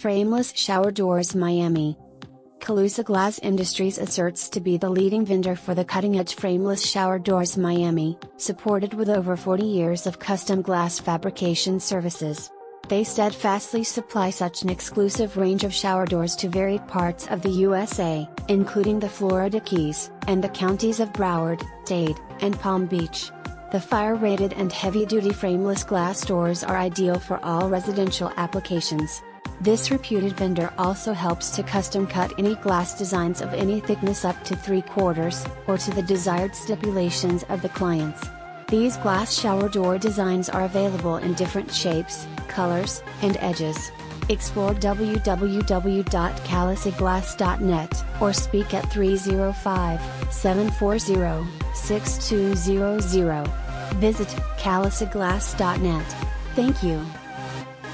Frameless Shower Doors Miami. Calusa Glass Industries asserts to be the leading vendor for the cutting edge frameless shower doors Miami, supported with over 40 years of custom glass fabrication services. They steadfastly supply such an exclusive range of shower doors to varied parts of the USA, including the Florida Keys, and the counties of Broward, Dade, and Palm Beach. The fire rated and heavy duty frameless glass doors are ideal for all residential applications. This reputed vendor also helps to custom cut any glass designs of any thickness up to 3 quarters, or to the desired stipulations of the clients. These glass shower door designs are available in different shapes, colors, and edges. Explore www.calusaglass.net or speak at 305 740 6200. Visit calusaglass.net. Thank you.